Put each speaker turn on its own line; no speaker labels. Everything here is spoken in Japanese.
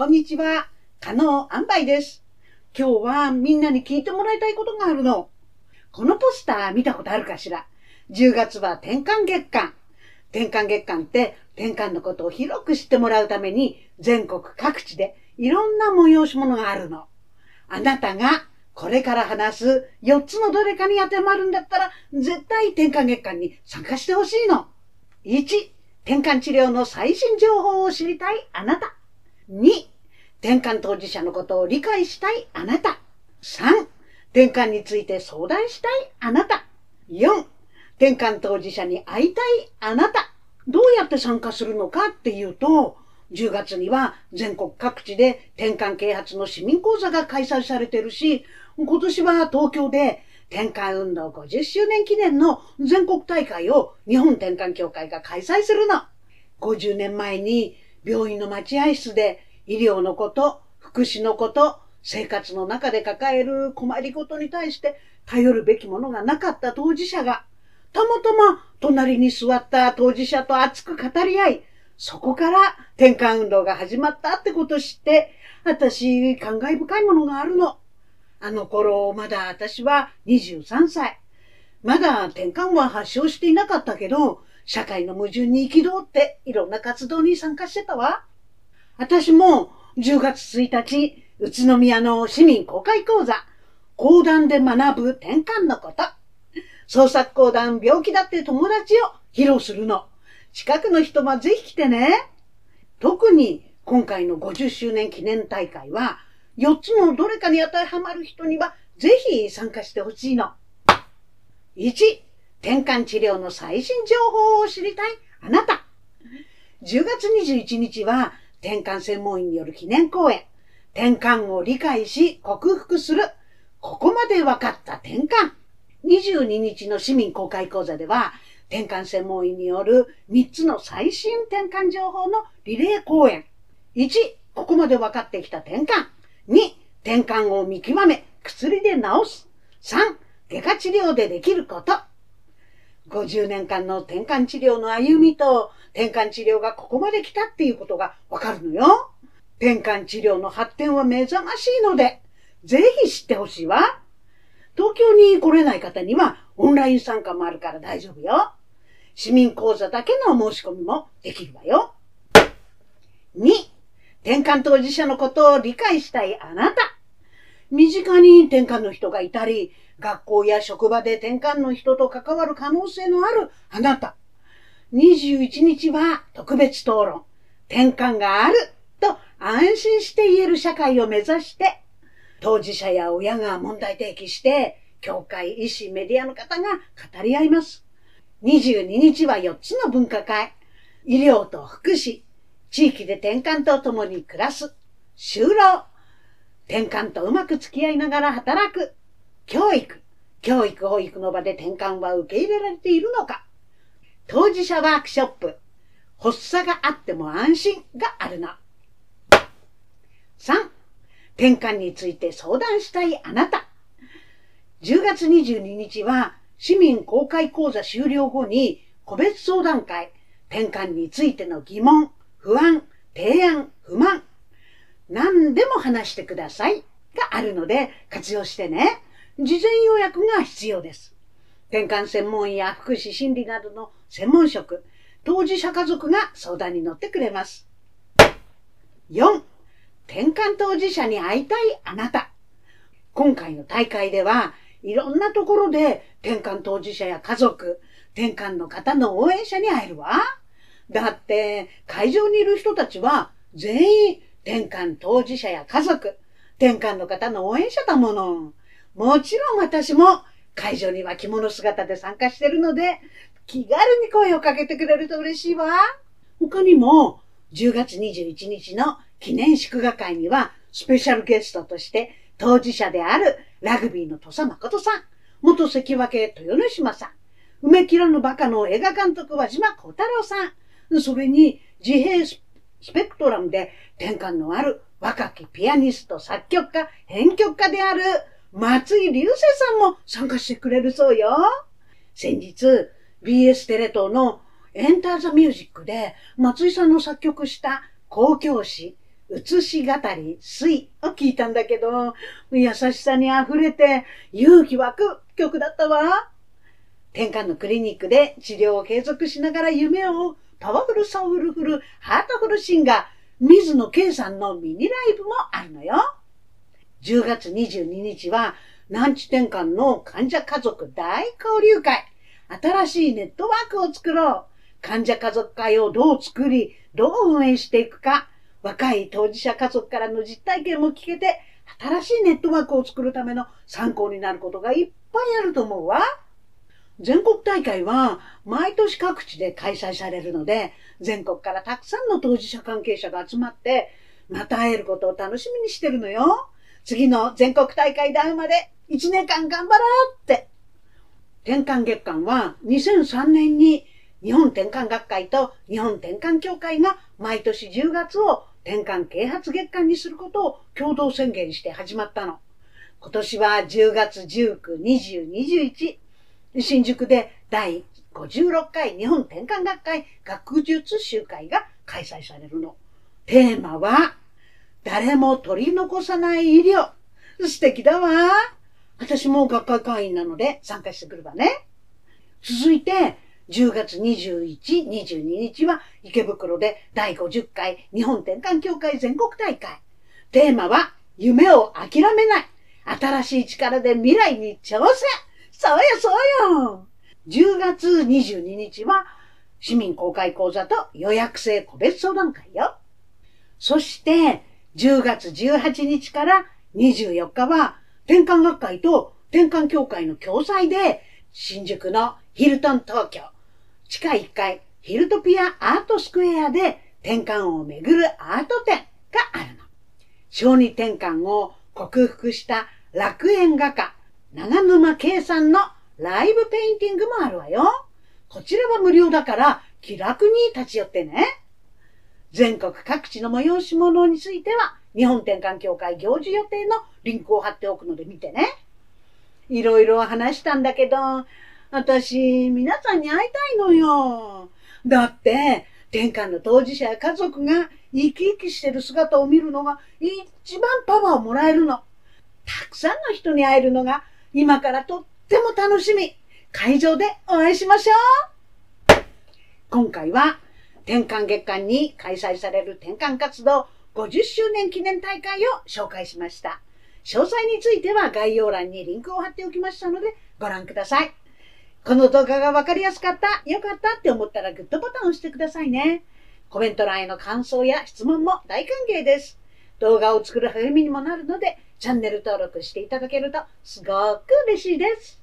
こんにちは。加納安梅です。今日はみんなに聞いてもらいたいことがあるの。このポスター見たことあるかしら ?10 月は転換月間。転換月間って転換のことを広く知ってもらうために全国各地でいろんな催し物があるの。あなたがこれから話す4つのどれかに当てはまるんだったら絶対転換月間に参加してほしいの。1、転換治療の最新情報を知りたいあなた。2、転換当事者のことを理解したいあなた。3、転換について相談したいあなた。4、転換当事者に会いたいあなた。どうやって参加するのかっていうと、10月には全国各地で転換啓発の市民講座が開催されてるし、今年は東京で転換運動50周年記念の全国大会を日本転換協会が開催するの。50年前に病院の待合室で医療のこと、福祉のこと、生活の中で抱える困りごとに対して頼るべきものがなかった当事者が、たまたま隣に座った当事者と熱く語り合い、そこから転換運動が始まったってこと知って、私、感慨深いものがあるの。あの頃、まだ私は23歳。まだ転換は発症していなかったけど、社会の矛盾に憤っていろんな活動に参加してたわ。私も10月1日、宇都宮の市民公開講座、講談で学ぶ転換のこと。創作講談病気だって友達を披露するの。近くの人はぜひ来てね。特に今回の50周年記念大会は、4つのどれかに当てはまる人にはぜひ参加してほしいの。1、転換治療の最新情報を知りたいあなた。10月21日は転換専門医による記念講演。転換を理解し克服する。ここまで分かった転換。22日の市民公開講座では、転換専門医による3つの最新転換情報のリレー講演。1、ここまで分かってきた転換。2、転換を見極め、薬で治す。3、外科治療でできること。50年間の転換治療の歩みと、転換治療がここまで来たっていうことがわかるのよ。転換治療の発展は目覚ましいので、ぜひ知ってほしいわ。東京に来れない方にはオンライン参加もあるから大丈夫よ。市民講座だけの申し込みもできるわよ。2、転換当事者のことを理解したいあなた。身近に転換の人がいたり、学校や職場で転換の人と関わる可能性のあるあなた。21日は特別討論。転換があると安心して言える社会を目指して、当事者や親が問題提起して、教会、医師、メディアの方が語り合います。22日は4つの分科会。医療と福祉、地域で転換と共に暮らす、就労、転換とうまく付き合いながら働く、教育、教育保育の場で転換は受け入れられているのか、当事者ワークショップ、発作があっても安心があるの。3、転換について相談したいあなた。10月22日は市民公開講座終了後に個別相談会、転換についての疑問、不安、提案、不満、何でも話してくださいがあるので活用してね。事前予約が必要です。転換専門医や福祉心理などの専門職、当事者家族が相談に乗ってくれます。4、転換当事者に会いたいあなた。今回の大会では、いろんなところで転換当事者や家族、転換の方の応援者に会えるわ。だって、会場にいる人たちは全員転換当事者や家族、転換の方の応援者だもの。もちろん私も会場には着物姿で参加してるので、気軽に声をかけてくれると嬉しいわ。他にも、10月21日の記念祝賀会には、スペシャルゲストとして、当事者であるラグビーの土佐誠さん、元関脇豊ノ島さん、梅切らぬバカの映画監督和島小太郎さん、それに自閉ススペクトラムで転換のある若きピアニスト、作曲家、編曲家である松井流星さんも参加してくれるそうよ。先日、BS テレ東のエンターザミュージックで松井さんの作曲した公教師、写し語り、水を聞いたんだけど、優しさに溢れて勇気湧く曲だったわ。天下のクリニックで治療を継続しながら夢をパワフルソウルフルハートフルシンガー水野圭さんのミニライブもあるのよ。10月22日は南地天間の患者家族大交流会。新しいネットワークを作ろう。患者家族会をどう作り、どう運営していくか。若い当事者家族からの実体験も聞けて、新しいネットワークを作るための参考になることがいっぱいあると思うわ。全国大会は毎年各地で開催されるので、全国からたくさんの当事者関係者が集まって、また会えることを楽しみにしてるのよ。次の全国大会で会うまで1年間頑張ろうって。転換月間は2003年に日本転換学会と日本転換協会が毎年10月を転換啓発月間にすることを共同宣言して始まったの。今年は10月19、20、21、新宿で第56回日本転換学会学術集会が開催されるの。テーマは、誰も取り残さない医療。素敵だわ。私も学会会員なので参加してくるわね。続いて、10月21、22日は池袋で第50回日本転換協会全国大会。テーマは夢を諦めない。新しい力で未来に挑戦。そうよ、そうよ。10月22日は市民公開講座と予約制個別相談会よ。そして10月18日から24日は転換学会と転換協会の共催で新宿のヒルトン東京地下1階ヒルトピアアートスクエアで転換をめぐるアート展があるの。小児転換を克服した楽園画家長沼圭さんのライブペインティングもあるわよ。こちらは無料だから気楽に立ち寄ってね。全国各地の催し物については日本転換協会行事予定のリンクを貼っておくので見てね。いろいろ話したんだけど、私、皆さんに会いたいのよ。だって、転換の当事者や家族が生き生きしてる姿を見るのが一番パワーをもらえるの。たくさんの人に会えるのが今からとっても楽しみ。会場でお会いしましょう。今回は転換月間に開催される転換活動50周年記念大会を紹介しました。詳細については概要欄にリンクを貼っておきましたのでご覧ください。この動画がわかりやすかった、よかったって思ったらグッドボタンを押してくださいね。コメント欄への感想や質問も大歓迎です。動画を作る励みにもなるので、チャンネル登録していただけるとすごく嬉しいです。